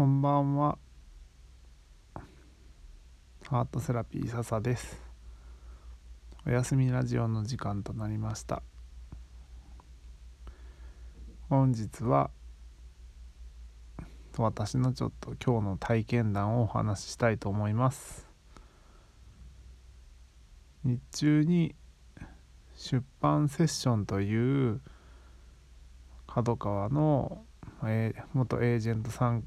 こんばんは。ハートセラピー笹です。おやすみラジオの時間となりました。本日は私のちょっと今日の体験談をお話ししたいと思います。日中に出版セッションという角川の、え、元エージェントさん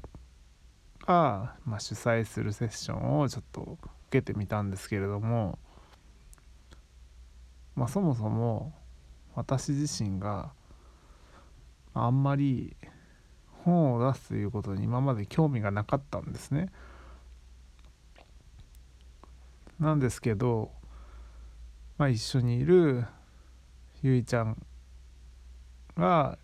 が、まあ、主催するセッションをちょっと受けてみたんですけれども、まあ、そもそも私自身があんまり本を出すということに今まで興味がなかったんですね。なんですけど、まあ、一緒にいるゆいちゃんが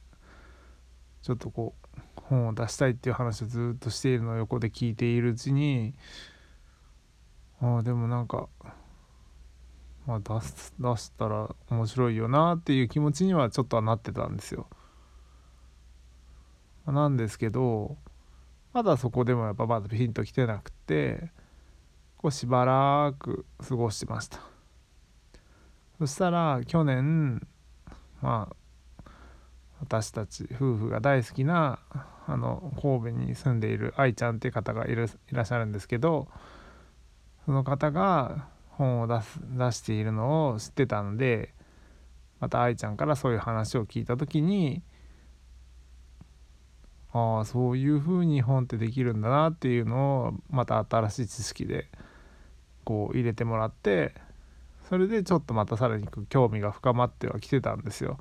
ちょっとこう本を出したいっていう話をずっとしているのを横で聞いているうちにああでもなんか、まあ、出す出したら面白いよなっていう気持ちにはちょっとはなってたんですよ。なんですけどまだそこでもやっぱまだピンときてなくてこうしばらく過ごしてました。そしたら去年まあ私たち夫婦が大好きなあの神戸に住んでいる愛ちゃんっていう方がいるいらっしゃるんですけどその方が本を出す出しているのを知ってたのでまた愛ちゃんからそういう話を聞いた時にああそういうふうに本ってできるんだなっていうのをまた新しい知識でこう入れてもらってそれでちょっとまたさらに興味が深まってはきてたんですよ。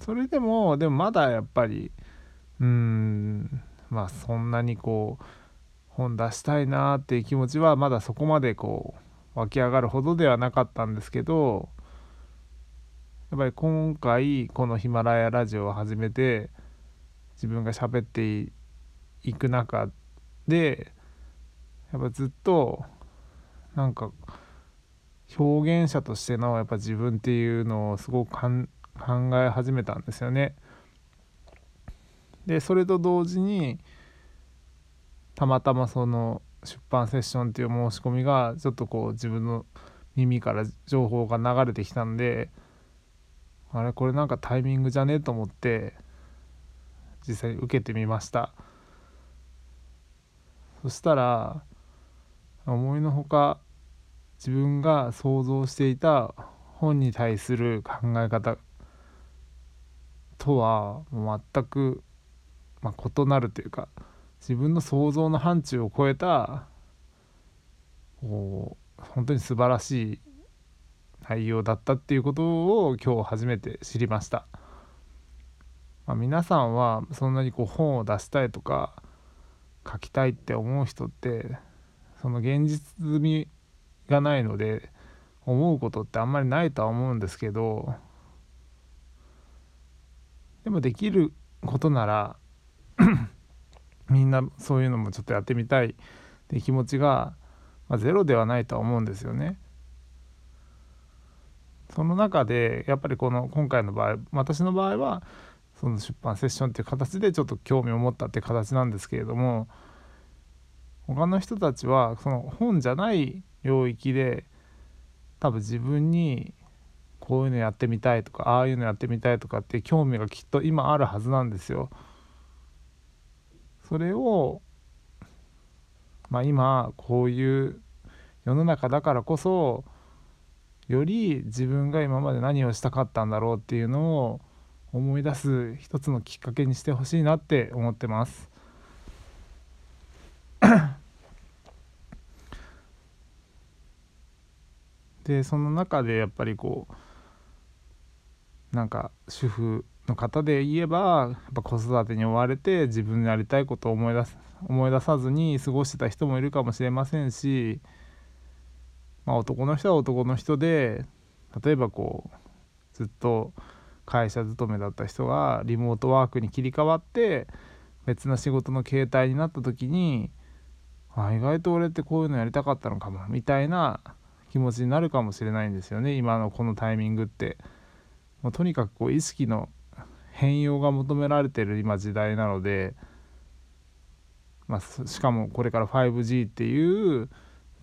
それでもでもまだやっぱりうんまあそんなにこう本出したいなっていう気持ちはまだそこまでこう湧き上がるほどではなかったんですけどやっぱり今回このヒマラヤラジオを始めて自分が喋っていく中でやっぱずっとなんか表現者としてのやっぱ自分っていうのをすごく感考え始めたんですよね。でそれと同時にたまたまその出版セッションっていう申し込みがちょっとこう自分の耳から情報が流れてきたんであれこれなんかタイミングじゃねえと思って実際に受けてみましたそしたら思いのほか自分が想像していた本に対する考え方とは全くまあ、異なるというか自分の想像の範疇を超えたこう本当に素晴らしい内容だったっていうことを今日初めて知りました。まあ、皆さんはそんなにこう本を出したいとか書きたいって思う人ってその現実済みがないので思うことってあんまりないとは思うんですけどでもできることなら みんなそういうのもちょっとやってみたいって気持ちが、まあ、ゼロではないとは思うんですよね。その中でやっぱりこの今回の場合私の場合はその出版セッションっていう形でちょっと興味を持ったって形なんですけれども他の人たちはその本じゃない領域で多分自分にこういうのやってみたいとかああいうのやってみたいとかって興味がきっと今あるはずなんですよ。それを、まあ、今こういう世の中だからこそより自分が今まで何をしたかったんだろうっていうのを思い出す一つのきっかけにしてほしいなって思ってます。でその中でやっぱりこうなんか主婦の方で言えばやっぱ子育てに追われて自分のやりたいことを思い出す思い出さずに過ごしてた人もいるかもしれませんし、まあ、男の人は男の人で例えばこうずっと会社勤めだった人がリモートワークに切り替わって別な仕事の形態になった時にあ意外と俺ってこういうのやりたかったのかもみたいな気持ちになるかもしれないんですよね今のこのタイミングって。もうとにかくこう意識の変容が求められてる今時代なのでまあ、しかもこれから 5G っていう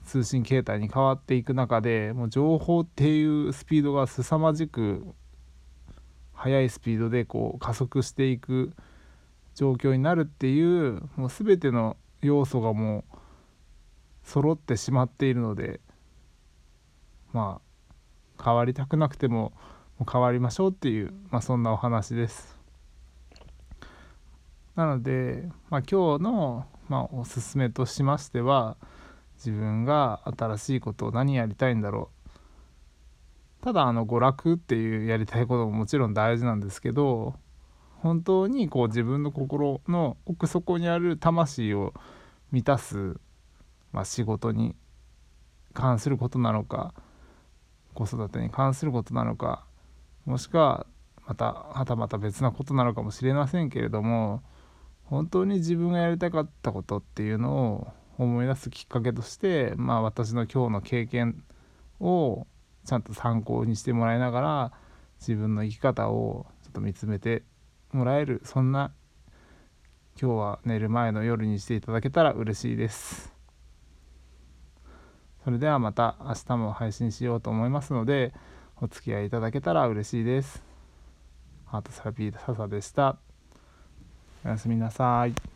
通信形態に変わっていく中でもう情報っていうスピードが凄まじく速いスピードでこう加速していく状況になるっていうもう全ての要素がもう揃ってしまっているのでまあ変わりたくなくてももう変わりましょうっていう、まあ、そんなお話です。なので、まあ、今日の、まあ、おすすめとしましては自分が新しいことを何やりたいんだろうただあの娯楽っていうやりたいことももちろん大事なんですけど本当にこう自分の心の奥底にある魂を満たす、まあ、仕事に関することなのか子育てに関することなのかもしくはまたはたまた別なことなのかもしれませんけれども本当に自分がやりたかったことっていうのを思い出すきっかけとして、まあ、私の今日の経験をちゃんと参考にしてもらいながら自分の生き方をちょっと見つめてもらえるそんな今日は寝る前の夜にしていただけたら嬉しいです。それではまた明日も配信しようと思いますのでお付き合いいただけたら嬉しいです。ハートサラピー笹でした。おやすみなさい。